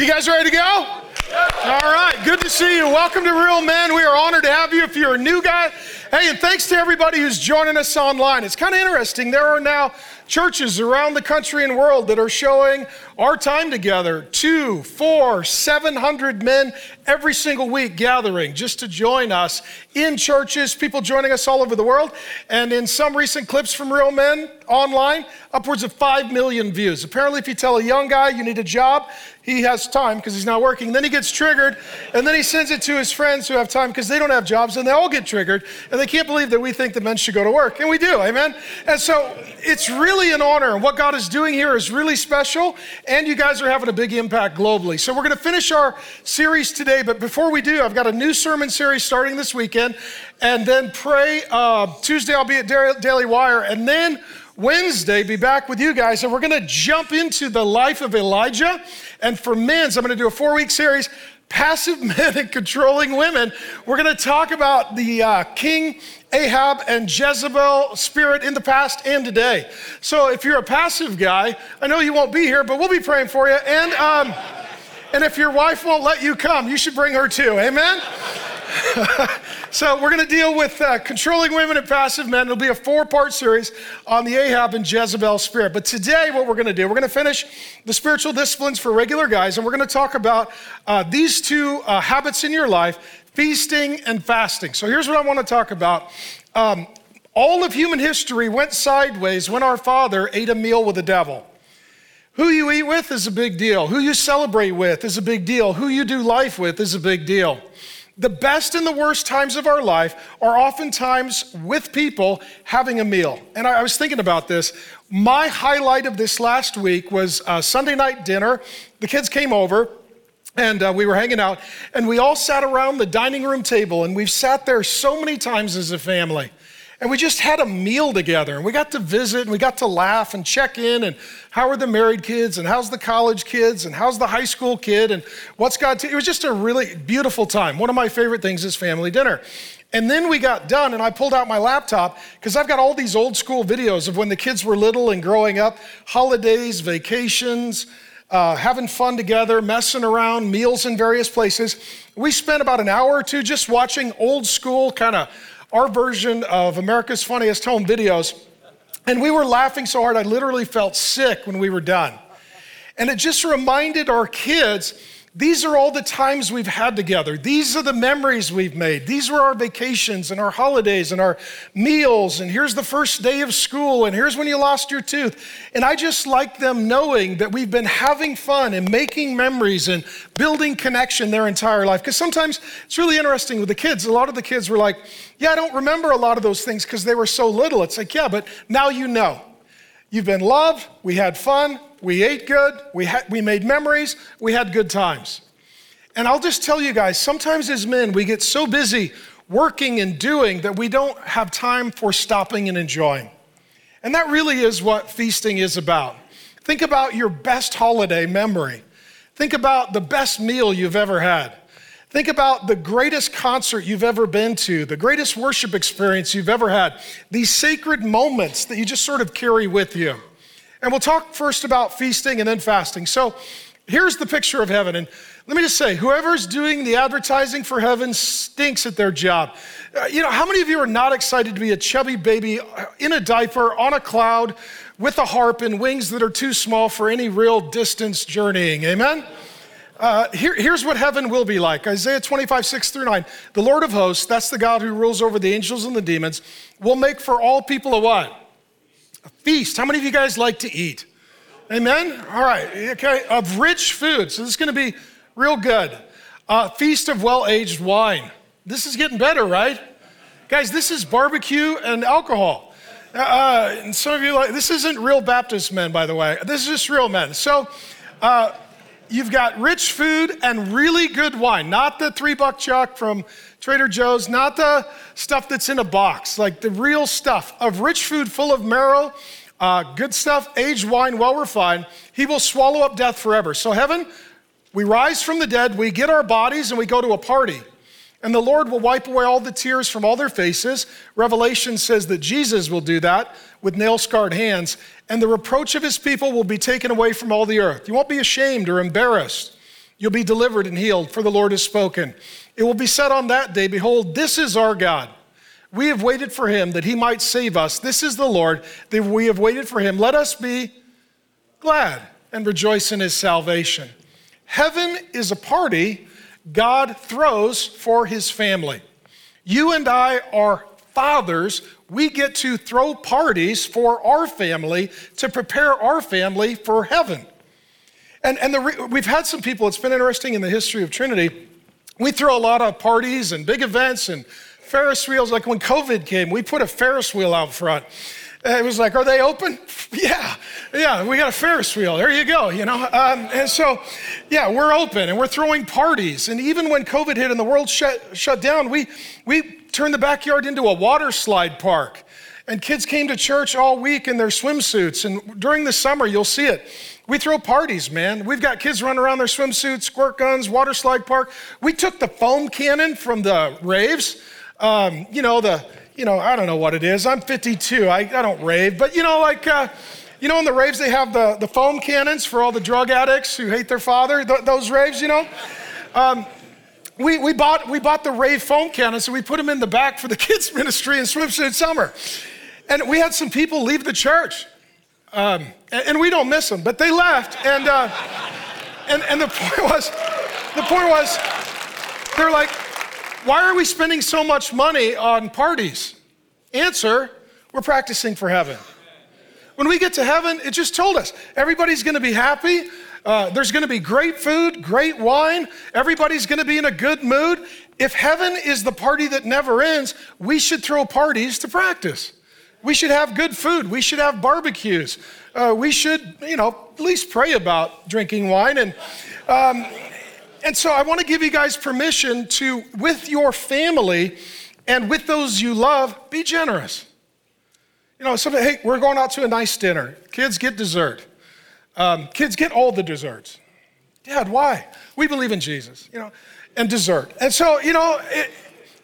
You guys ready to go? All right, good to see you. Welcome to Real Men. We are honored to have you. If you're a new guy, hey, and thanks to everybody who's joining us online. It's kind of interesting. There are now churches around the country and world that are showing our time together two, four, 700 men every single week gathering just to join us in churches, people joining us all over the world. And in some recent clips from Real Men online, upwards of 5 million views. Apparently, if you tell a young guy you need a job, he has time because he's not working. Then he gets triggered, and then he sends it to his friends who have time because they don't have jobs, and they all get triggered, and they can't believe that we think that men should go to work. And we do, amen? And so it's really an honor, and what God is doing here is really special, and you guys are having a big impact globally. So we're going to finish our series today, but before we do, I've got a new sermon series starting this weekend, and then pray. Uh, Tuesday, I'll be at Daily Wire, and then Wednesday, be back with you guys, and we're going to jump into the life of Elijah. And for men's, I'm going to do a four week series passive men and controlling women. We're going to talk about the uh, King Ahab and Jezebel spirit in the past and today. So if you're a passive guy, I know you won't be here, but we'll be praying for you. And um, and if your wife won't let you come, you should bring her too. Amen. so we're going to deal with uh, controlling women and passive men. It'll be a four-part series on the Ahab and Jezebel spirit. But today, what we're going to do, we're going to finish the spiritual disciplines for regular guys, and we're going to talk about uh, these two uh, habits in your life: feasting and fasting. So here's what I want to talk about. Um, all of human history went sideways when our father ate a meal with the devil. Who you eat with is a big deal. Who you celebrate with is a big deal. Who you do life with is a big deal the best and the worst times of our life are oftentimes with people having a meal. And I, was thinking about this. My highlight of this last week was Sunday night dinner. The kids came over and uh, we were hanging out, and we all sat around the dining room table, and we've sat there so many times as a family. And we just had a meal together and we got to visit and we got to laugh and check in and how are the married kids and how's the college kids and how's the high school kid and what's God. T- it was just a really beautiful time. One of my favorite things is family dinner. And then we got done, and I pulled out my laptop because I've got all these old school videos of when the kids were little and growing up holidays, vacations, uh, having fun together, messing around, meals in various places. We spent about an hour or two just watching old school kind of our version of America's Funniest Home Videos. And we were laughing so hard, I literally felt sick when we were done. And it just reminded our kids these are all the times we've had together. These are the memories we've made. These were our vacations and our holidays and our meals. And here's the first day of school. And here's when you lost your tooth. And I just like them knowing that we've been having fun and making memories and building connection their entire life. Because sometimes it's really interesting with the kids. A lot of the kids were like, Yeah, I don't remember a lot of those things because they were so little. It's like, Yeah, but now you know. You've been loved, we had fun, we ate good, we, had, we made memories, we had good times. And I'll just tell you guys, sometimes as men, we get so busy working and doing that we don't have time for stopping and enjoying. And that really is what feasting is about. Think about your best holiday memory. Think about the best meal you've ever had. Think about the greatest concert you've ever been to, the greatest worship experience you've ever had, these sacred moments that you just sort of carry with you. And we'll talk first about feasting and then fasting. So here's the picture of heaven. And let me just say, whoever's doing the advertising for heaven stinks at their job. Uh, you know, how many of you are not excited to be a chubby baby in a diaper on a cloud with a harp and wings that are too small for any real distance journeying? Amen? Uh, here, here's what heaven will be like Isaiah 25, 6 through 9. The Lord of hosts, that's the God who rules over the angels and the demons, will make for all people a what? Feast. How many of you guys like to eat? Amen? All right, okay. Of rich food. So this is going to be real good. Uh, feast of well aged wine. This is getting better, right? Guys, this is barbecue and alcohol. Uh, uh and some of you like, this isn't real Baptist men, by the way. This is just real men. So, uh, you've got rich food and really good wine, not the three buck chuck from Trader Joe's, not the stuff that's in a box, like the real stuff of rich food full of marrow, uh, good stuff, aged wine, well refined. He will swallow up death forever. So, heaven, we rise from the dead, we get our bodies, and we go to a party. And the Lord will wipe away all the tears from all their faces. Revelation says that Jesus will do that with nail scarred hands, and the reproach of his people will be taken away from all the earth. You won't be ashamed or embarrassed. You'll be delivered and healed, for the Lord has spoken. It will be said on that day, Behold, this is our God. We have waited for him that he might save us. This is the Lord, that we have waited for him. Let us be glad and rejoice in his salvation. Heaven is a party God throws for his family. You and I are fathers. We get to throw parties for our family to prepare our family for heaven. And, and the, we've had some people, it's been interesting in the history of Trinity. We throw a lot of parties and big events and Ferris wheels. Like when COVID came, we put a Ferris wheel out front. It was like, are they open? Yeah, yeah, we got a Ferris wheel. There you go, you know? Um, and so, yeah, we're open and we're throwing parties. And even when COVID hit and the world shut, shut down, we, we turned the backyard into a water slide park. And kids came to church all week in their swimsuits. And during the summer, you'll see it. We throw parties, man. We've got kids running around their swimsuits, squirt guns, water slide park. We took the foam cannon from the raves, um, you know, the, you know, I don't know what it is. I'm 52. I, I don't rave, but you know, like, uh, you know, in the raves, they have the, the foam cannons for all the drug addicts who hate their father, th- those raves, you know? Um, we, we, bought, we bought the rave foam cannons, so we put them in the back for the kids' ministry in swimsuit summer. And we had some people leave the church um, and, and, we don't miss them, but they left. And, uh, and, and the point was, the point was, they're like, why are we spending so much money on parties? Answer, we're practicing for heaven. When we get to heaven, it just told us everybody's gonna be happy. Uh, there's gonna be great food, great wine. Everybody's gonna be in a good mood. If heaven is the party that never ends, we should throw parties to practice. We should have good food. We should have barbecues. Uh, we should, you know, at least pray about drinking wine. And, um, and so I want to give you guys permission to, with your family and with those you love, be generous. You know, somebody, hey, we're going out to a nice dinner. Kids get dessert. Um, kids get all the desserts. Dad, why? We believe in Jesus, you know, and dessert. And so, you know, it,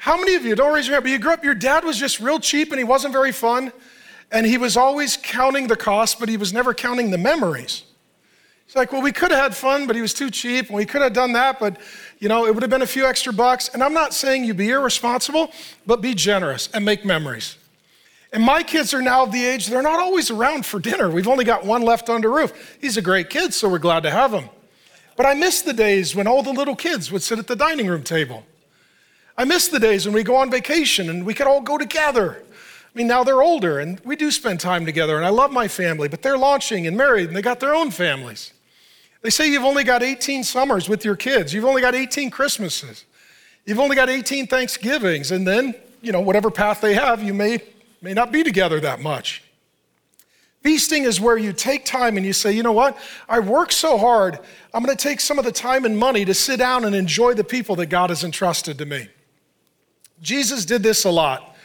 how many of you, don't raise your hand, but you grew up, your dad was just real cheap and he wasn't very fun, and he was always counting the cost, but he was never counting the memories. It's like, well, we could have had fun, but he was too cheap, and we could have done that, but you know, it would have been a few extra bucks. And I'm not saying you be irresponsible, but be generous and make memories. And my kids are now of the age, they're not always around for dinner. We've only got one left under roof. He's a great kid, so we're glad to have him. But I miss the days when all the little kids would sit at the dining room table. I miss the days when we go on vacation and we could all go together. I mean, now they're older and we do spend time together, and I love my family, but they're launching and married and they got their own families. They say you've only got 18 summers with your kids, you've only got 18 Christmases, you've only got 18 Thanksgivings, and then, you know, whatever path they have, you may, may not be together that much. Feasting is where you take time and you say, you know what? I work so hard, I'm going to take some of the time and money to sit down and enjoy the people that God has entrusted to me. Jesus did this a lot.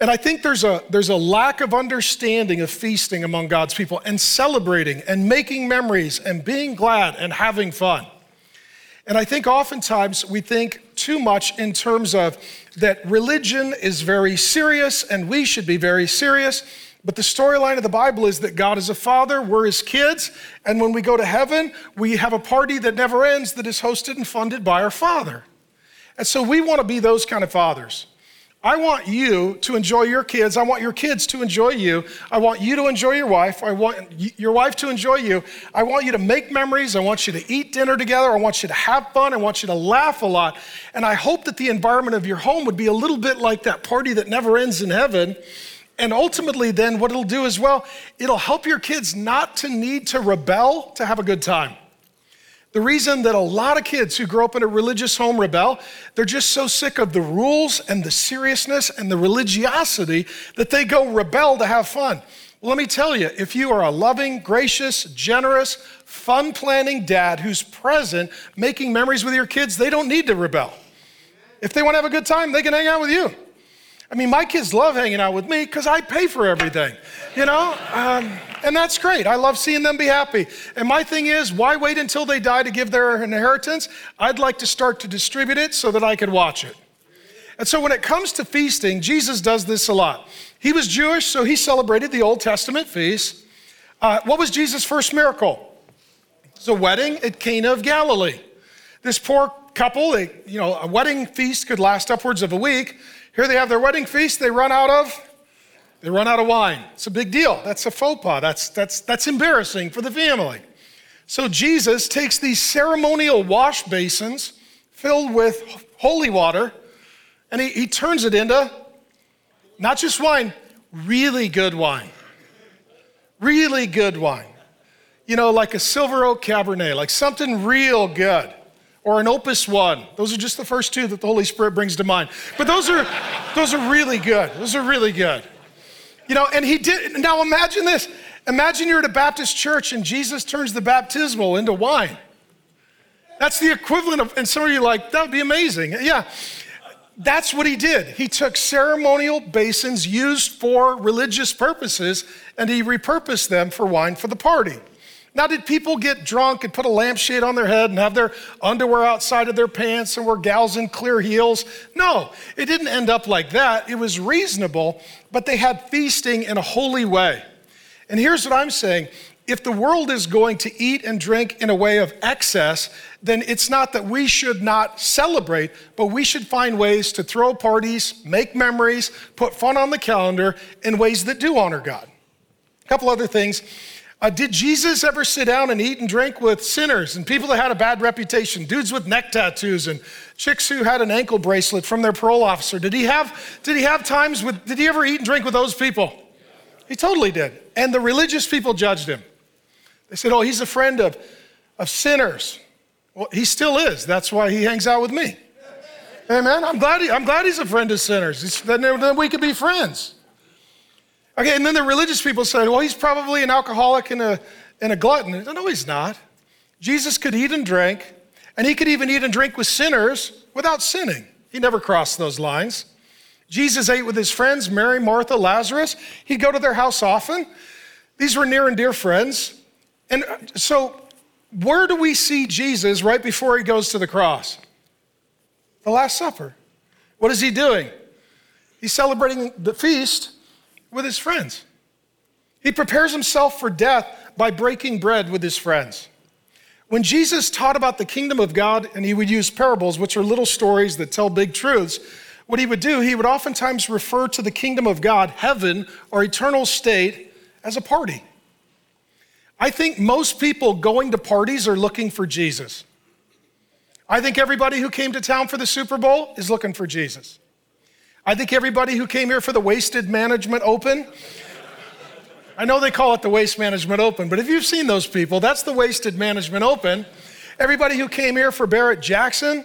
And I think there's a, there's a lack of understanding of feasting among God's people and celebrating and making memories and being glad and having fun. And I think oftentimes we think too much in terms of that religion is very serious and we should be very serious. But the storyline of the Bible is that God is a father, we're his kids, and when we go to heaven, we have a party that never ends that is hosted and funded by our Father. And so we want to be those kind of fathers. I want you to enjoy your kids. I want your kids to enjoy you. I want you to enjoy your wife. I want your wife to enjoy you. I want you to make memories. I want you to eat dinner together. I want you to have fun. I want you to laugh a lot. And I hope that the environment of your home would be a little bit like that party that never ends in heaven. And ultimately, then, what it'll do as well, it'll help your kids not to need to rebel to have a good time. The reason that a lot of kids who grow up in a religious home rebel, they're just so sick of the rules and the seriousness and the religiosity that they go rebel to have fun. Well, let me tell you, if you are a loving, gracious, generous, fun planning dad who's present, making memories with your kids, they don't need to rebel. If they want to have a good time, they can hang out with you. I mean, my kids love hanging out with me because I pay for everything, you know? Um, and that's great. I love seeing them be happy. And my thing is, why wait until they die to give their inheritance? I'd like to start to distribute it so that I could watch it. And so when it comes to feasting, Jesus does this a lot. He was Jewish, so he celebrated the Old Testament feast. Uh, what was Jesus' first miracle? It's a wedding at Cana of Galilee. this poor couple, they, you know, a wedding feast could last upwards of a week. Here they have their wedding feast, they run out of they run out of wine. It's a big deal. That's a faux pas. That's, that's, that's embarrassing for the family. So Jesus takes these ceremonial wash basins filled with holy water and he, he turns it into not just wine, really good wine. Really good wine. You know, like a silver oak cabernet, like something real good. Or an opus one. Those are just the first two that the Holy Spirit brings to mind. But those are those are really good. Those are really good. You know, and he did, now imagine this. Imagine you're at a Baptist church and Jesus turns the baptismal into wine. That's the equivalent of, and some of you like, that would be amazing. Yeah, that's what he did. He took ceremonial basins used for religious purposes and he repurposed them for wine for the party. Now, did people get drunk and put a lampshade on their head and have their underwear outside of their pants and wear gals in clear heels? No, it didn't end up like that. It was reasonable, but they had feasting in a holy way. And here's what I'm saying if the world is going to eat and drink in a way of excess, then it's not that we should not celebrate, but we should find ways to throw parties, make memories, put fun on the calendar in ways that do honor God. A couple other things. Uh, did Jesus ever sit down and eat and drink with sinners and people that had a bad reputation, dudes with neck tattoos and chicks who had an ankle bracelet from their parole officer? Did he have, did he have times with, did he ever eat and drink with those people? He totally did. And the religious people judged him. They said, oh, he's a friend of, of sinners. Well, he still is. That's why he hangs out with me. Amen. I'm glad, he, I'm glad he's a friend of sinners. Then, then we could be friends. Okay, and then the religious people said, well, he's probably an alcoholic and a, and a glutton. No, he's not. Jesus could eat and drink, and he could even eat and drink with sinners without sinning. He never crossed those lines. Jesus ate with his friends, Mary, Martha, Lazarus. He'd go to their house often. These were near and dear friends. And uh, so, where do we see Jesus right before he goes to the cross? The Last Supper. What is he doing? He's celebrating the feast with his friends. He prepares himself for death by breaking bread with his friends. When Jesus taught about the kingdom of God and he would use parables, which are little stories that tell big truths, what he would do, he would oftentimes refer to the kingdom of God, heaven, or eternal state as a party. I think most people going to parties are looking for Jesus. I think everybody who came to town for the Super Bowl is looking for Jesus. I think everybody who came here for the Wasted Management Open, I know they call it the Waste Management Open, but if you've seen those people, that's the Wasted Management Open. Everybody who came here for Barrett Jackson,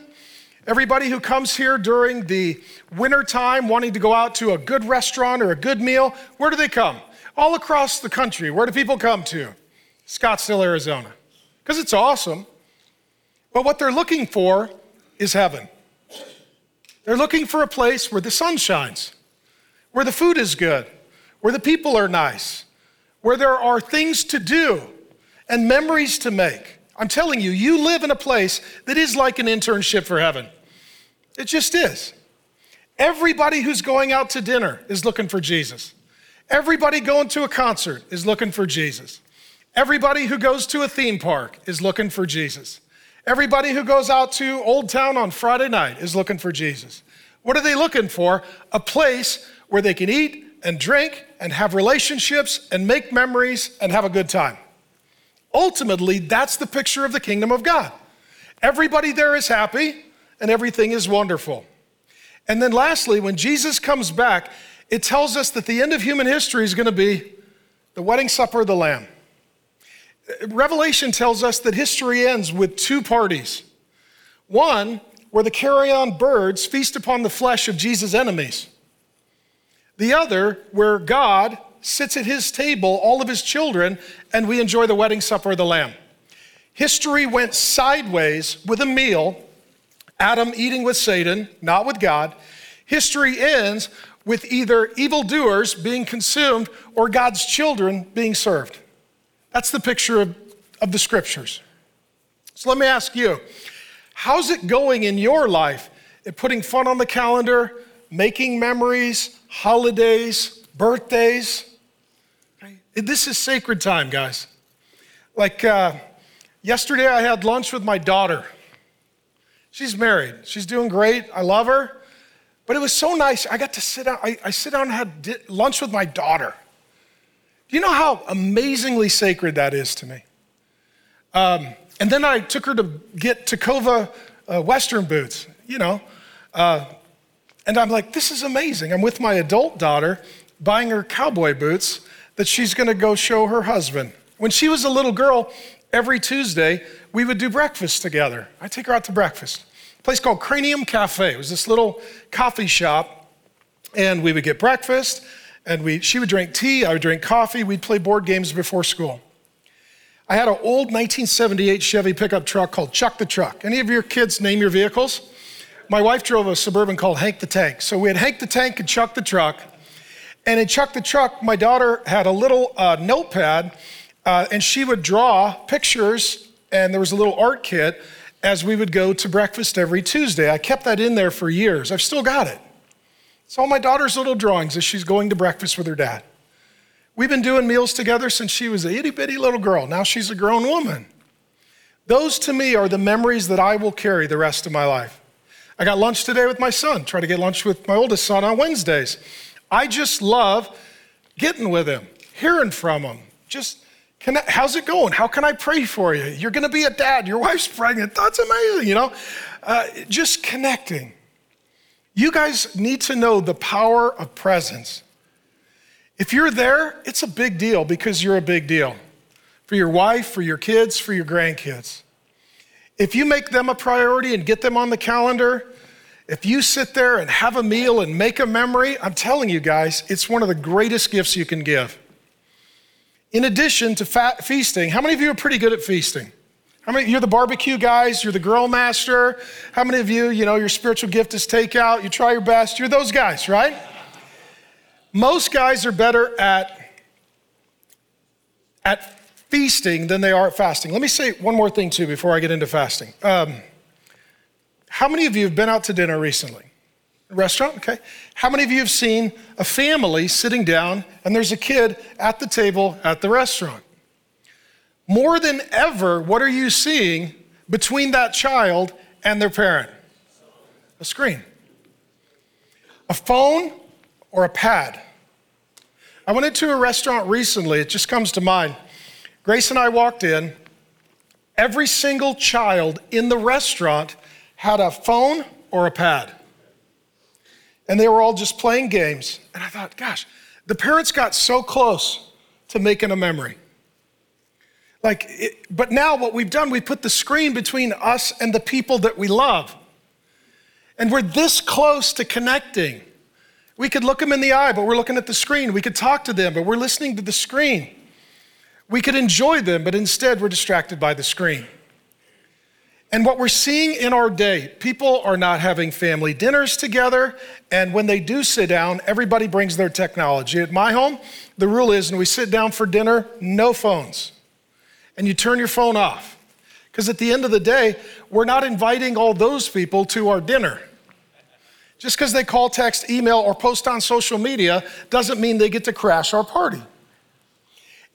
everybody who comes here during the winter time wanting to go out to a good restaurant or a good meal, where do they come? All across the country. Where do people come to? Scottsdale, Arizona. Because it's awesome. But what they're looking for is heaven. They're looking for a place where the sun shines, where the food is good, where the people are nice, where there are things to do and memories to make. I'm telling you, you live in a place that is like an internship for heaven. It just is. Everybody who's going out to dinner is looking for Jesus. Everybody going to a concert is looking for Jesus. Everybody who goes to a theme park is looking for Jesus. Everybody who goes out to Old Town on Friday night is looking for Jesus. What are they looking for? A place where they can eat and drink and have relationships and make memories and have a good time. Ultimately, that's the picture of the kingdom of God. Everybody there is happy and everything is wonderful. And then, lastly, when Jesus comes back, it tells us that the end of human history is going to be the wedding supper of the Lamb. Revelation tells us that history ends with two parties. One, where the carrion birds feast upon the flesh of Jesus' enemies. The other, where God sits at his table, all of his children, and we enjoy the wedding supper of the Lamb. History went sideways with a meal, Adam eating with Satan, not with God. History ends with either evildoers being consumed or God's children being served. That's the picture of, of the scriptures. So let me ask you how's it going in your life at putting fun on the calendar, making memories, holidays, birthdays? This is sacred time, guys. Like uh, yesterday, I had lunch with my daughter. She's married. She's doing great. I love her. But it was so nice. I got to sit down. I, I sit down and had di- lunch with my daughter. Do you know how amazingly sacred that is to me? Um, and then I took her to get Tecova uh, Western boots, you know. Uh, and I'm like, this is amazing. I'm with my adult daughter buying her cowboy boots that she's gonna go show her husband. When she was a little girl, every Tuesday, we would do breakfast together. I take her out to breakfast. A place called Cranium Cafe. It was this little coffee shop, and we would get breakfast, and we, she would drink tea, I would drink coffee, we'd play board games before school. I had an old 1978 Chevy pickup truck called Chuck the Truck. Any of your kids name your vehicles? My wife drove a Suburban called Hank the Tank. So we had Hank the Tank and Chuck the Truck. And in Chuck the Truck, my daughter had a little uh, notepad uh, and she would draw pictures, and there was a little art kit as we would go to breakfast every Tuesday. I kept that in there for years. I've still got it. It's all my daughter's little drawings as she's going to breakfast with her dad. We've been doing meals together since she was a itty bitty little girl. Now she's a grown woman. Those to me are the memories that I will carry the rest of my life. I got lunch today with my son, try to get lunch with my oldest son on Wednesdays. I just love getting with him, hearing from him, just I, how's it going? How can I pray for you? You're going to be a dad. Your wife's pregnant. That's amazing, you know? Uh, just connecting. You guys need to know the power of presence. If you're there, it's a big deal because you're a big deal for your wife, for your kids, for your grandkids. If you make them a priority and get them on the calendar, if you sit there and have a meal and make a memory, I'm telling you guys, it's one of the greatest gifts you can give. In addition to fat feasting, how many of you are pretty good at feasting? How many, you're the barbecue guys, you're the grill master. How many of you, you know, your spiritual gift is takeout, you try your best, you're those guys, right? Most guys are better at, at feasting than they are at fasting. Let me say one more thing too before I get into fasting. Um, how many of you have been out to dinner recently? restaurant, okay? How many of you have seen a family sitting down and there's a kid at the table at the restaurant? More than ever, what are you seeing between that child and their parent? A screen. A phone or a pad. I went into a restaurant recently, it just comes to mind. Grace and I walked in. Every single child in the restaurant had a phone or a pad and they were all just playing games. And I thought, gosh, the parents got so close to making a memory. Like, it, but now what we've done, we put the screen between us and the people that we love. And we're this close to connecting. We could look them in the eye, but we're looking at the screen. We could talk to them, but we're listening to the screen. We could enjoy them, but instead we're distracted by the screen. And what we're seeing in our day, people are not having family dinners together. And when they do sit down, everybody brings their technology. At my home, the rule is when we sit down for dinner, no phones. And you turn your phone off. Because at the end of the day, we're not inviting all those people to our dinner. Just because they call, text, email, or post on social media doesn't mean they get to crash our party.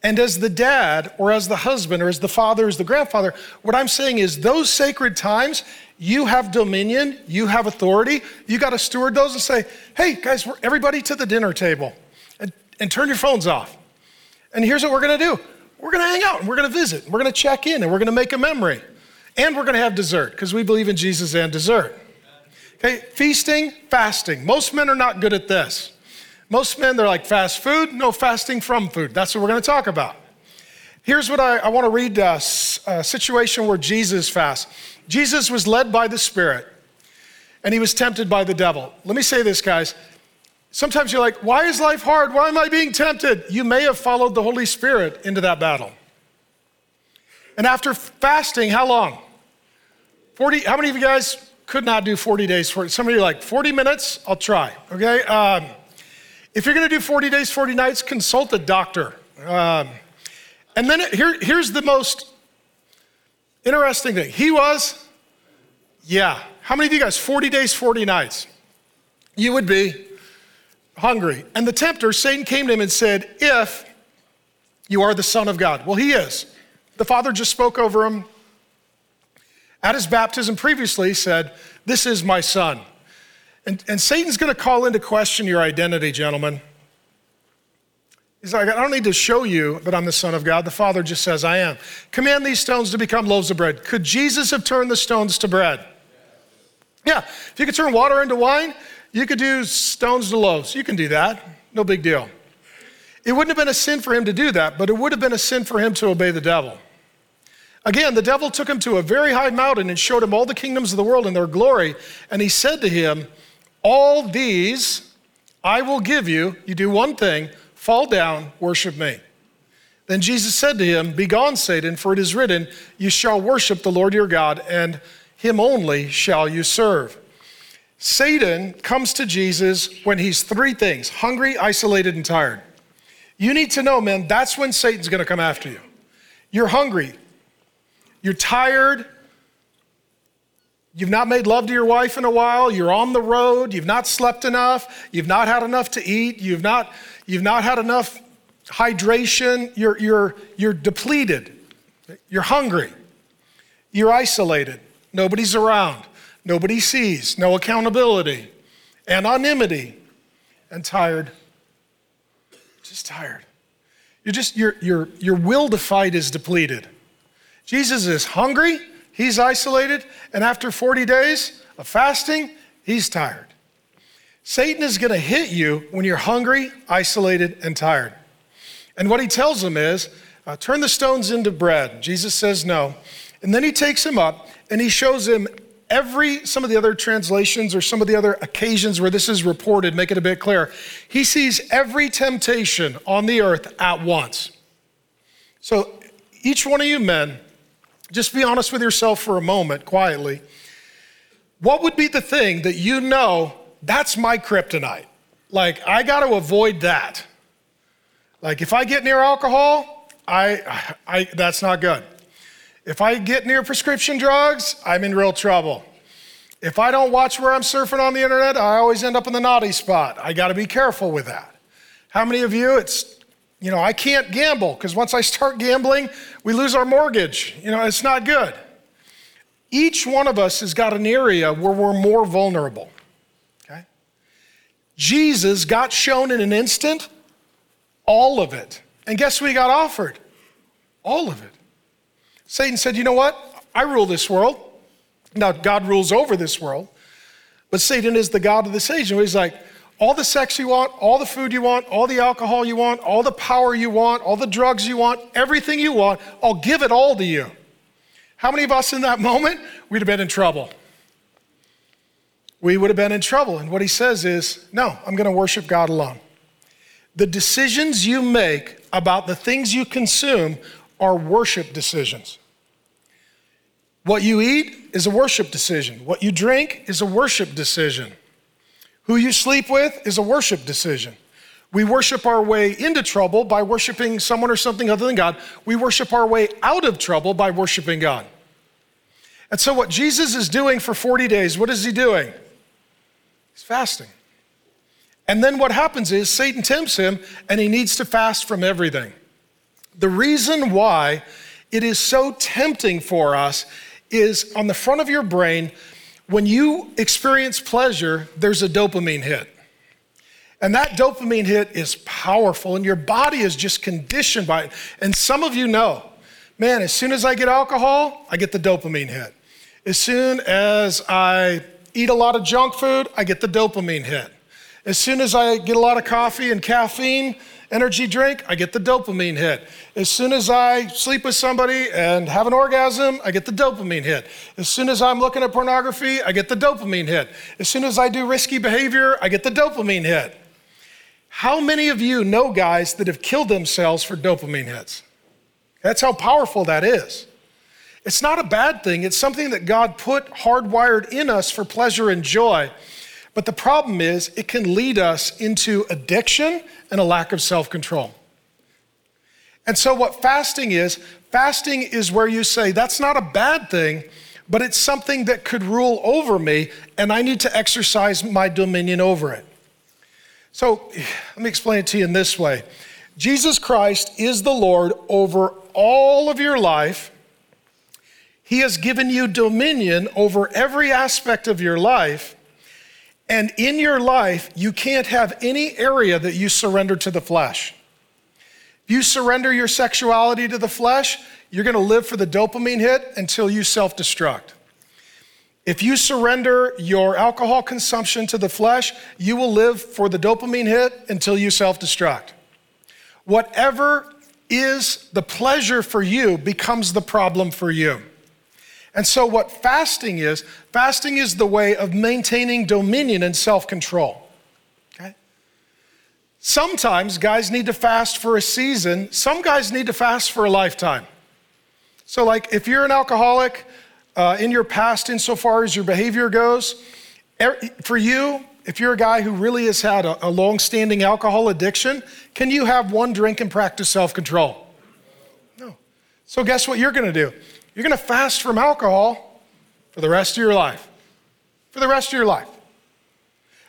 And as the dad, or as the husband, or as the father, as the grandfather, what I'm saying is those sacred times, you have dominion, you have authority. You got to steward those and say, hey, guys, everybody to the dinner table and, and turn your phones off. And here's what we're going to do we're going to hang out and we're going to visit. And we're going to check in and we're going to make a memory. And we're going to have dessert because we believe in Jesus and dessert. Okay, feasting, fasting. Most men are not good at this. Most men, they're like fast food, no fasting from food. That's what we're going to talk about. Here's what I, I want to read uh, a situation where Jesus fasts. Jesus was led by the Spirit and he was tempted by the devil. Let me say this, guys. Sometimes you're like, why is life hard? Why am I being tempted? You may have followed the Holy Spirit into that battle. And after fasting, how long? 40, how many of you guys could not do 40 days? For, some of you like, 40 minutes? I'll try, okay? Um, if you're to do 40 days, 40 nights, consult a doctor. Um, and then here, here's the most interesting thing. He was, yeah. How many of you guys, 40 days, 40 nights? You would be hungry. And the tempter, Satan, came to him and said, If you are the Son of God. Well, he is. The Father just spoke over him. at his baptism previously said, This is my son. And, and Satan's going to call into question your identity, gentlemen. He's like, I don't need to show you that I'm the Son of God. The Father just says, I am. Command these stones to become loaves of bread. Could Jesus have turned the stones to bread? Yeah. If you could turn water into wine, you could do stones to loaves. You can do that. No big deal. It wouldn't have been a sin for him to do that, but it would have been a sin for him to obey the devil. Again, the devil took him to a very high mountain and showed him all the kingdoms of the world and their glory. And he said to him, All these I will give you. You do one thing Fall down, worship me. Then Jesus said to him, Begone, Satan, for it is written, You shall worship the Lord your God, and him only shall you serve. Satan comes to Jesus when he's three things hungry, isolated, and tired. You need to know, man, that's when Satan's gonna come after you. You're hungry, you're tired, You've not made love to your wife in a while. You're on the road. You've not slept enough. You've not had enough to eat. You've not, you've not had enough hydration. You're, you're, you're depleted. You're hungry. You're isolated. Nobody's around. Nobody sees. No accountability. Anonymity. And tired. Just tired. You're just, your, your, your will to fight is depleted. Jesus is hungry he's isolated, and after 40 days of fasting, he's tired. Satan is going to hit you when you're hungry, isolated, and tired. And what he tells him is, uh, turn the stones into bread. Jesus says no. And then he takes him up and he shows him every, some of the other translations or some of the other occasions where this is reported, make it a bit clear. He sees every temptation on the earth at once. So each one of you men, just be honest with yourself for a moment, quietly. What would be the thing that you know that's my kryptonite? Like, I got to avoid that. Like, if I get near alcohol, I, I, that's not good. If I get near prescription drugs, I'm in real trouble. If I don't watch where I'm surfing on the internet, I always end up in the naughty spot. I got to be careful with that. How many of you, it's you know, I can't gamble because once I start gambling, we lose our mortgage. You know, it's not good. Each one of us has got an area where we're more vulnerable. Okay? Jesus got shown in an instant all of it. And guess what he got offered? All of it. Satan said, You know what? I rule this world. Now, God rules over this world, but Satan is the God of this age. And he's like, all the sex you want, all the food you want, all the alcohol you want, all the power you want, all the drugs you want, everything you want, I'll give it all to you. How many of us in that moment, we'd have been in trouble? We would have been in trouble. And what he says is, no, I'm going to worship God alone. The decisions you make about the things you consume are worship decisions. What you eat is a worship decision. What you drink is a worship decision. Who you sleep with is a worship decision. We worship our way into trouble by worshiping someone or something other than God. We worship our way out of trouble by worshiping God. And so, what Jesus is doing for 40 days, what is he doing? He's fasting. And then what happens is Satan tempts him and he needs to fast from everything. The reason why it is so tempting for us is on the front of your brain, when you experience pleasure, there's a dopamine hit. And that dopamine hit is powerful, and your body is just conditioned by it. And some of you know, man, as soon as I get alcohol, I get the dopamine hit. As soon as I eat a lot of junk food, I get the dopamine hit. As soon as I get a lot of coffee and caffeine, energy drink, I get the dopamine hit. As soon as I sleep with somebody and have an orgasm, I get the dopamine hit. As soon as I'm looking at pornography, I get the dopamine hit. As soon as I do risky behavior, I get the dopamine hit. How many of you know guys that have killed themselves for dopamine hits? That's how powerful that is. It's not a bad thing, it's something that God put hardwired in us for pleasure and joy. But the problem is, it can lead us into addiction and a lack of self control. And so, what fasting is, fasting is where you say, that's not a bad thing, but it's something that could rule over me, and I need to exercise my dominion over it. So, let me explain it to you in this way Jesus Christ is the Lord over all of your life. He has given you dominion over every aspect of your life. And in your life, you can't have any area that you surrender to the flesh. If you surrender your sexuality to the flesh, you're going to live for the dopamine hit until you self destruct. If you surrender your alcohol consumption to the flesh, you will live for the dopamine hit until you self destruct. Whatever is the pleasure for you becomes the problem for you. And so, what fasting is, fasting is the way of maintaining dominion and self control. Okay? Sometimes guys need to fast for a season, some guys need to fast for a lifetime. So, like if you're an alcoholic uh, in your past, insofar as your behavior goes, er, for you, if you're a guy who really has had a, a long standing alcohol addiction, can you have one drink and practice self control? No. So, guess what you're going to do? You're going to fast from alcohol for the rest of your life. For the rest of your life.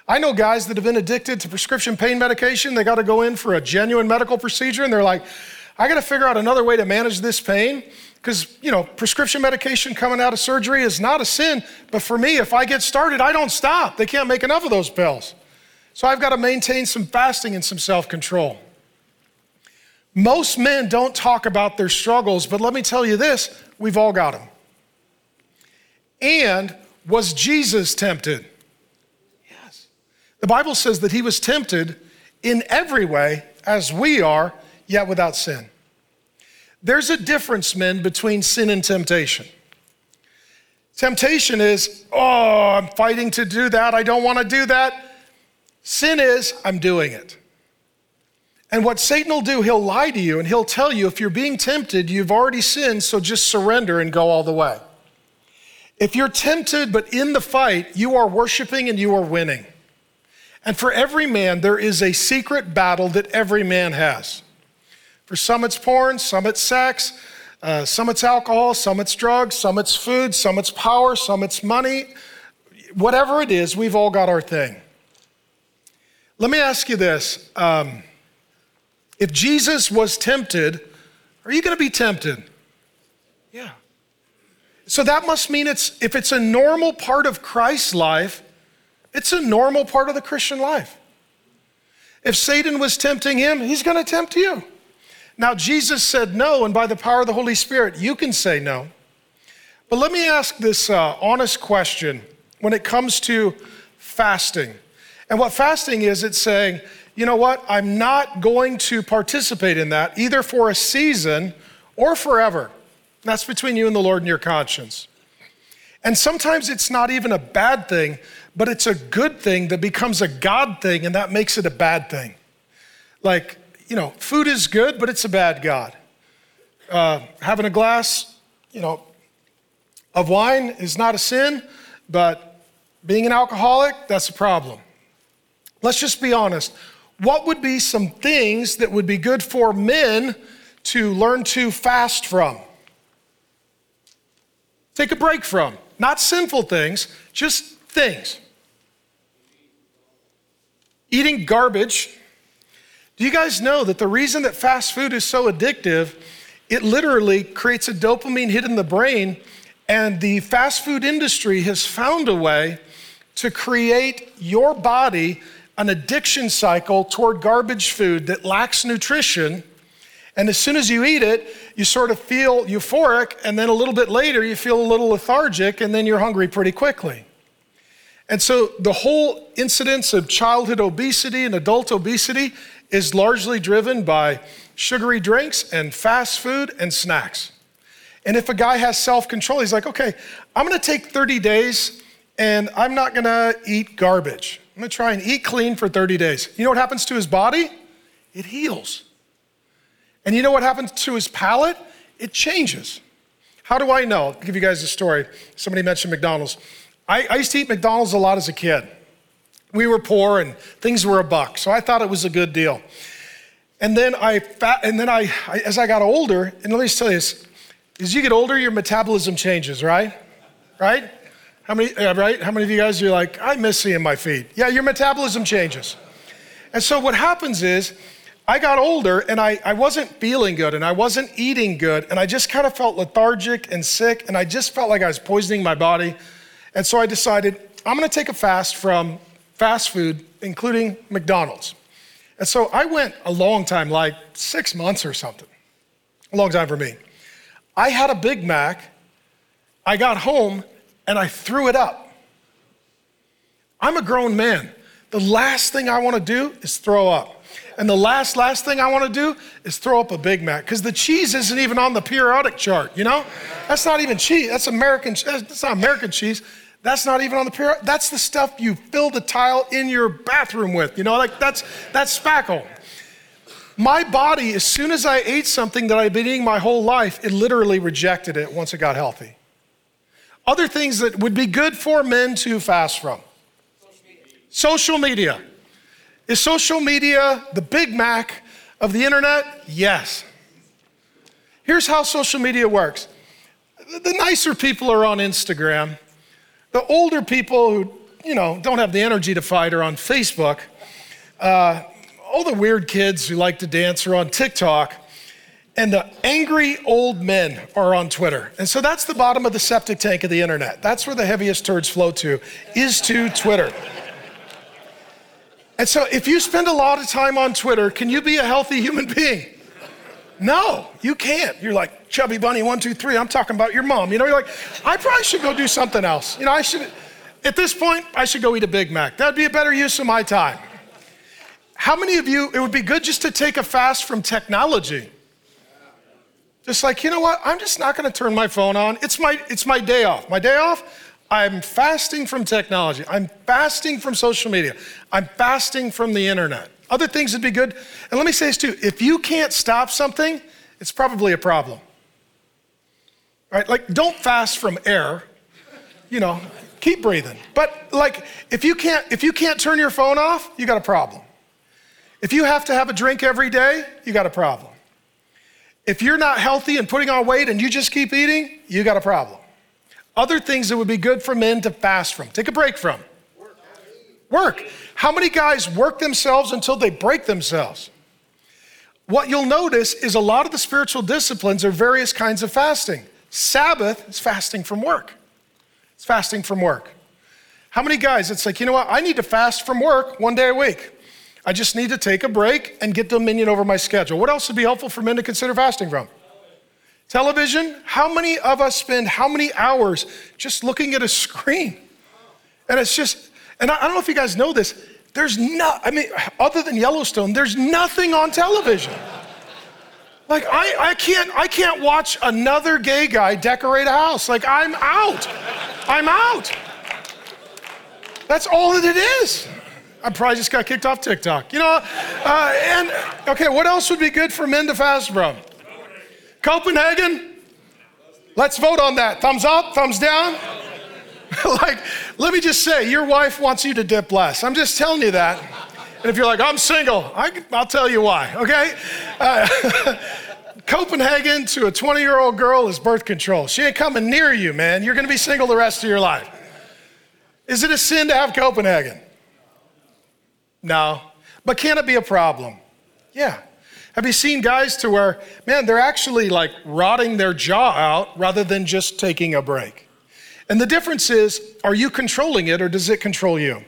I know guys that have been addicted to prescription pain medication. They got to go in for a genuine medical procedure, and they're like, I got to figure out another way to manage this pain because, you know, prescription medication coming out of surgery is not a sin. But for me, if I get started, I don't stop. They can't make enough of those pills. So I've got to maintain some fasting and some self control. Most men don't talk about their struggles, but let me tell you this we've all got them. And was Jesus tempted? Yes. The Bible says that he was tempted in every way as we are, yet without sin. There's a difference, men, between sin and temptation. Temptation is, oh, I'm fighting to do that. I don't want to do that. Sin is, I'm doing it. And what Satan will do, he'll lie to you and he'll tell you if you're being tempted, you've already sinned, so just surrender and go all the way. If you're tempted but in the fight, you are worshiping and you are winning. And for every man, there is a secret battle that every man has. For some, it's porn, some, it's sex, uh, some, it's alcohol, some, it's drugs, some, it's food, some, it's power, some, it's money. Whatever it is, we've all got our thing. Let me ask you this. Um, if Jesus was tempted, are you going to be tempted? Yeah. So that must mean it's if it's a normal part of Christ's life, it's a normal part of the Christian life. If Satan was tempting him, he's going to tempt you. Now, Jesus said no, and by the power of the Holy Spirit, you can say no. But let me ask this uh, honest question when it comes to fasting. And what fasting is, it's saying, you know what? I'm not going to participate in that either for a season or forever. That's between you and the Lord and your conscience. And sometimes it's not even a bad thing, but it's a good thing that becomes a God thing, and that makes it a bad thing. Like, you know, food is good, but it's a bad God. Uh, having a glass, you know, of wine is not a sin, but being an alcoholic, that's a problem. Let's just be honest what would be some things that would be good for men to learn to fast from? Take a break from. Not sinful things, just things. Eating garbage. Do you guys know that the reason that fast food is so addictive, it literally creates a dopamine hit in the brain, and the fast food industry has found a way to create your body an addiction cycle toward garbage food that lacks nutrition. And as soon as you eat it, you sort of feel euphoric, and then a little bit later, you feel a little lethargic, and then you're hungry pretty quickly. And so the whole incidence of childhood obesity and adult obesity is largely driven by sugary drinks and fast food and snacks. And if a guy has self control, he's like, okay, I'm gonna take 30 days and I'm not gonna eat garbage. I'm gonna try and eat clean for 30 days. You know what happens to his body? It heals. And you know what happens to his palate? It changes. How do I know? I'll give you guys a story. Somebody mentioned McDonald's. I, I used to eat McDonald's a lot as a kid. We were poor and things were a buck, so I thought it was a good deal. And then I, and then I, I as I got older, and let me tell you this: as you get older, your metabolism changes, right? Right? How many, right? How many of you guys are like, I miss seeing my feet? Yeah, your metabolism changes. And so what happens is, I got older and I, I wasn't feeling good and I wasn't eating good and I just kind of felt lethargic and sick and I just felt like I was poisoning my body. And so I decided I'm gonna take a fast from fast food, including McDonald's. And so I went a long time, like six months or something. A long time for me. I had a Big Mac, I got home, and I threw it up. I'm a grown man. The last thing I wanna do is throw up. And the last, last thing I wanna do is throw up a Big Mac, because the cheese isn't even on the periodic chart, you know? That's not even cheese, that's American, that's not American cheese. That's not even on the period. That's the stuff you fill the tile in your bathroom with. You know, like that's that's spackle. My body, as soon as I ate something that I've been eating my whole life, it literally rejected it once it got healthy. Other things that would be good for men to fast from. Social media. Is social media the Big Mac of the internet? Yes. Here's how social media works the nicer people are on Instagram the older people who, you know, don't have the energy to fight are on Facebook. Uh, all the weird kids who like to dance are on TikTok. And the angry old men are on Twitter. And so that's the bottom of the septic tank of the internet. That's where the heaviest turds flow to, is to Twitter. And so if you spend a lot of time on Twitter, can you be a healthy human being? No, you can't. You're like, chubby bunny, one, two, three. I'm talking about your mom. You know, you're like, I probably should go do something else. You know, I should, at this point, I should go eat a Big Mac. That'd be a better use of my time. How many of you, it would be good just to take a fast from technology? Just like, you know what? I'm just not going to turn my phone on. It's my, it's my day off. My day off, I'm fasting from technology. I'm fasting from social media. I'm fasting from the internet. Other things would be good. And let me say this too if you can't stop something, it's probably a problem. Right? Like, don't fast from air. You know, keep breathing. But like, if you can't, if you can't turn your phone off, you got a problem. If you have to have a drink every day, you got a problem. If you're not healthy and putting on weight and you just keep eating, you got a problem. Other things that would be good for men to fast from, take a break from. Work. How many guys work themselves until they break themselves? What you'll notice is a lot of the spiritual disciplines are various kinds of fasting. Sabbath is fasting from work. It's fasting from work. How many guys, it's like, you know what, I need to fast from work one day a week. I just need to take a break and get dominion over my schedule. What else would be helpful for men to consider fasting from? Television. How many of us spend how many hours just looking at a screen? And it's just, and I, don't know if you guys know this, there's not, I mean, other than Yellowstone, there's nothing on television. Like I, I can't I can't watch another gay guy decorate a house. Like I'm out. I'm out. That's all that it is. I probably just got kicked off TikTok. You know, uh, and okay, what else would be good for men to fast from? Copenhagen? Let's vote on that. Thumbs up, thumbs down. like, let me just say, your wife wants you to dip less. I'm just telling you that. And if you're like, I'm single, I, will tell you why, okay? Uh, Copenhagen to a 20 year old girl is birth control. She ain't coming near you, man. You're gonna be single the rest of your life. Is it a sin to have Copenhagen? No. But can it be a problem? Yeah. Have you seen guys to where, man, they're actually like rotting their jaw out rather than just taking a break? And the difference is are you controlling it or does it control you?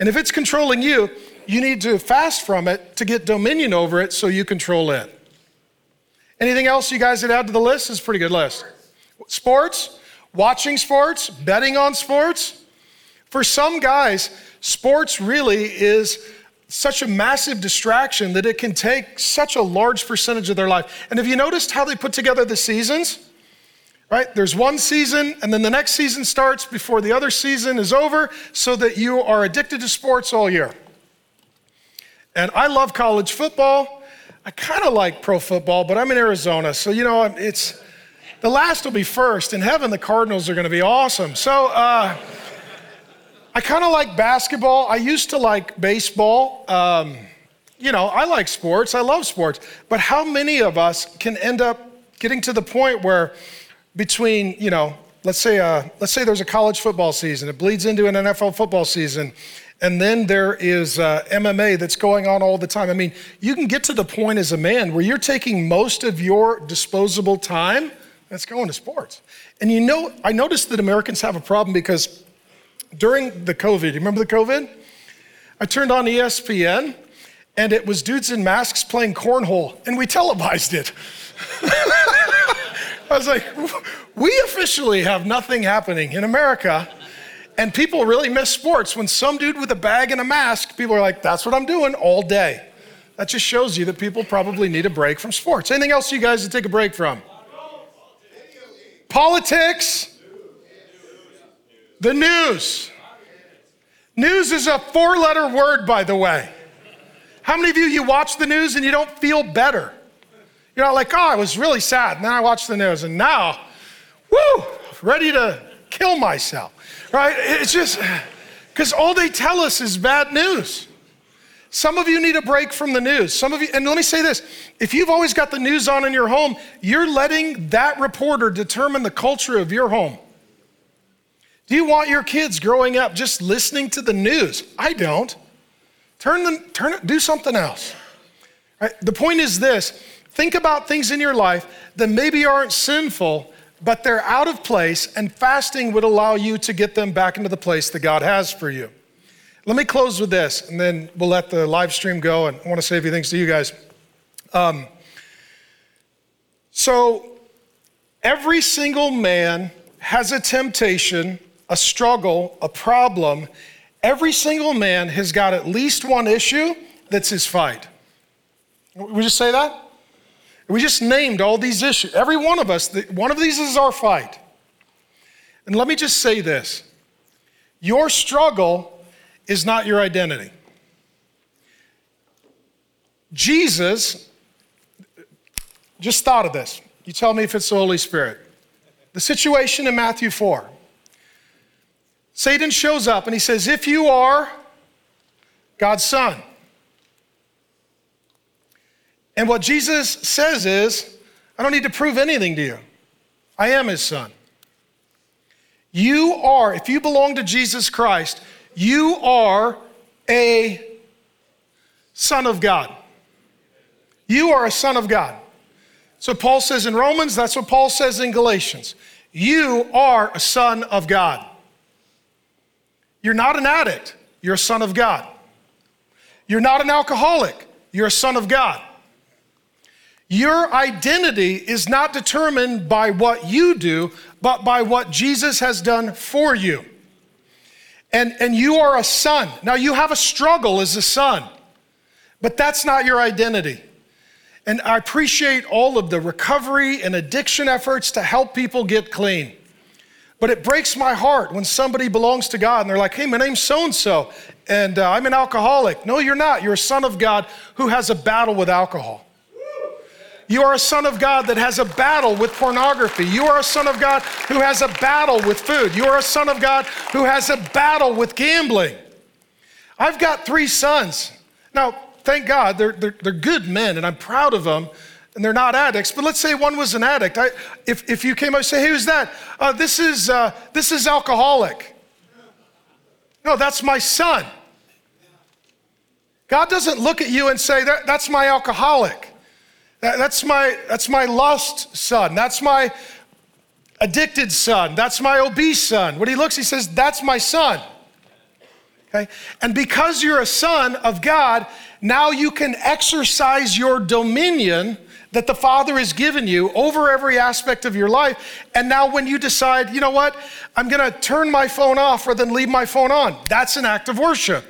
And if it's controlling you, you need to fast from it to get dominion over it so you control it. Anything else you guys would add to the list? It's a pretty good list. Sports, watching sports, betting on sports. For some guys, sports really is such a massive distraction that it can take such a large percentage of their life. And have you noticed how they put together the seasons? right? There's one season, and then the next season starts before the other season is over, so that you are addicted to sports all year. And I love college football. I kind of like pro football, but I'm in Arizona, so you know, it's the last will be first. In heaven, the Cardinals are going to be awesome. So uh, I kind of like basketball. I used to like baseball. Um, you know, I like sports. I love sports. But how many of us can end up getting to the point where between, you know, let's say, uh, let's say there's a college football season, it bleeds into an NFL football season, And then there is uh, MMA that's going on all the time. I mean, you can get to the point as a man where you're taking most of your disposable time that's going to sports. And you know, I noticed that Americans have a problem because during the COVID, you remember the COVID? I turned on ESPN and it was dudes in masks playing cornhole, and we televised it. I was like, we officially have nothing happening in America. And people really miss sports. When some dude with a bag and a mask, people are like, that's what I'm doing all day. That just shows you that people probably need a break from sports. Anything else you guys to take a break from? Politics. The news. News is a four letter word, by the way. How many of you, you watch the news and you don't feel better? You're not like, oh, I was really sad. And then I watched the news and now, woo, ready to kill myself, right? It's just, because all they tell us is bad news. Some of you need a break from the news. Some of you, and let me say this if you've always got the news on in your home, you're letting that reporter determine the culture of your home. Do you want your kids growing up just listening to the news? I don't. Turn them, turn it, do something else. Right? The point is this think about things in your life that maybe aren't sinful, but they're out of place, and fasting would allow you to get them back into the place that God has for you. Let me close with this, and then we'll let the live stream go. And I want to say a few things to you guys. Um, so, every single man has a temptation, a struggle, a problem, Every single man has got at least one issue that's his fight. We just say that? We just named all these issues. Every one of us, one of these is our fight. And let me just say this your struggle is not your identity. Jesus, just thought of this. You tell me if it's the Holy Spirit. The situation in Matthew 4. Satan shows up and he says, If you are God's son. And what Jesus says is, I don't need to prove anything to you. I am his son. You are, if you belong to Jesus Christ, you are a son of God. You are a son of God. So Paul says in Romans, that's what Paul says in Galatians. You are a son of God. You're not an addict, you're a son of God. You're not an alcoholic, you're a son of God. Your identity is not determined by what you do, but by what Jesus has done for you. And, and you are a son. Now, you have a struggle as a son, but that's not your identity. And I appreciate all of the recovery and addiction efforts to help people get clean. But it breaks my heart when somebody belongs to God and they're like, hey, my name's so and so, and uh, I'm an alcoholic. No, you're not. You're a son of God who has a battle with alcohol. You are a son of God that has a battle with pornography. You are a son of God who has a battle with food. You are a son of God who has a battle with gambling. I've got three sons. Now, thank God, they're, they're, they're good men, and I'm proud of them and they're not addicts, but let's say one was an addict. I, if, if you came up and say, hey, who's that? Uh, this, is, uh, this is alcoholic. No, that's my son. God doesn't look at you and say, that, that's my alcoholic. That, that's, my, that's my lust son. That's my addicted son. That's my obese son. When he looks, he says, that's my son. Okay? And because you're a son of God, now you can exercise your dominion that the Father has given you over every aspect of your life. And now, when you decide, you know what, I'm going to turn my phone off rather than leave my phone on, that's an act of worship.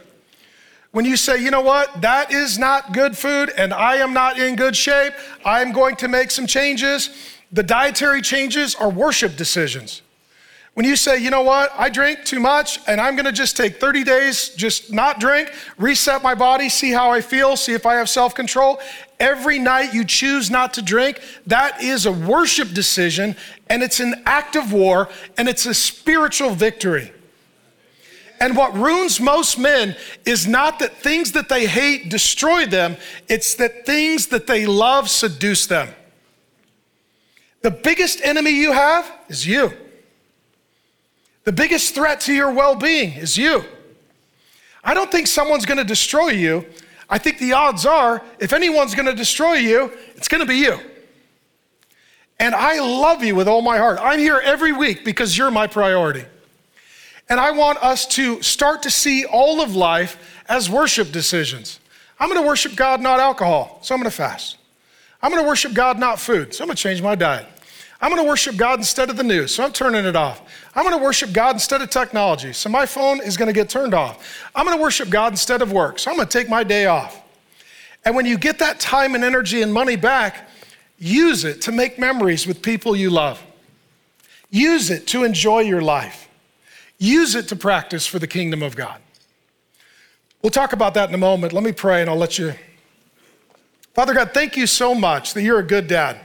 When you say, you know what, that is not good food and I am not in good shape, I'm going to make some changes, the dietary changes are worship decisions. When you say, you know what, I drink too much and I'm gonna just take 30 days, just not drink, reset my body, see how I feel, see if I have self control. Every night you choose not to drink, that is a worship decision and it's an act of war and it's a spiritual victory. And what ruins most men is not that things that they hate destroy them, it's that things that they love seduce them. The biggest enemy you have is you. The biggest threat to your well being is you. I don't think someone's to destroy you. I think the odds are, if anyone's to destroy you, it's to be you. And I love you with all my heart. I'm here every week because you're my priority. And I want us to start to see all of life as worship decisions. I'm to worship God, not alcohol, so I'm to fast. I'm to worship God, not food, so I'm to change my diet. I'm going to worship God instead of the news, so I'm turning it off. I'm going to worship God instead of technology, so my phone is going to get turned off. I'm going to worship God instead of work, so I'm going to take my day off. And when you get that time and energy and money back, use it to make memories with people you love. Use it to enjoy your life. Use it to practice for the kingdom of God. We'll talk about that in a moment. Let me pray and I'll let you. Father God, thank you so much that you're a good dad.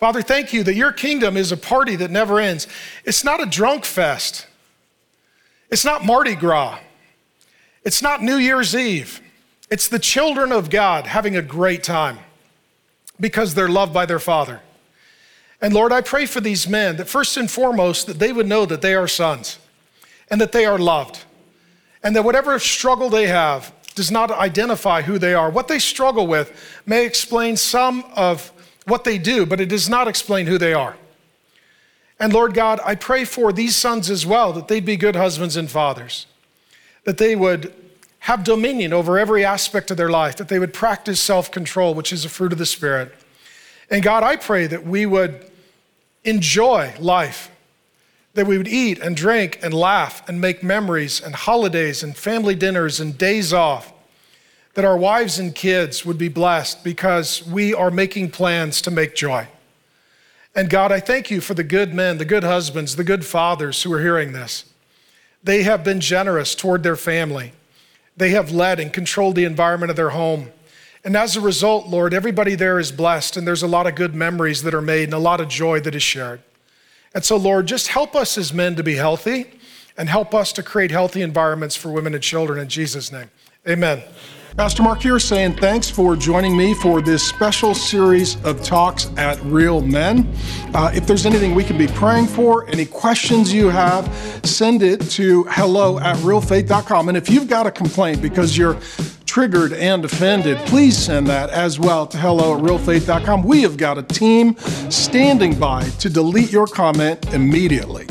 Father, thank you that your kingdom is a party that never ends. It's not a drunk fest. It's not Mardi Gras. It's not New Year's Eve. It's the children of God having a great time because they're loved by their Father. And Lord, I pray for these men that first and foremost that they would know that they are sons and that they are loved and that whatever struggle they have does not identify who they are. What they struggle with may explain some of what they do, but it does not explain who they are. And Lord God, I pray for these sons as well that they'd be good husbands and fathers, that they would have dominion over every aspect of their life, that they would practice self control, which is a fruit of the Spirit. And God, I pray that we would enjoy life, that we would eat and drink and laugh and make memories and holidays and family dinners and days off that our wives and kids would be blessed because we are making plans to make joy. And God, I thank you for the good men, the good husbands, the good fathers who are hearing this. They have been generous toward their family. They have led and controlled the environment of their home. And as a result, Lord, everybody there is blessed, and there's a lot of good memories that are made and a lot of joy that is shared. And so, Lord, just help us as men to be healthy and help us to create healthy environments for women and children in Jesus' name. Amen. Pastor Mark here saying thanks for joining me for this special series of talks at Real Men. Uh, if there's anything we can be praying for, any questions you have, send it to hello at realfaith.com. And if you've got a complaint because you're triggered and offended, please send that as well to hello at realfaith.com. We have got a team standing by to delete your comment immediately.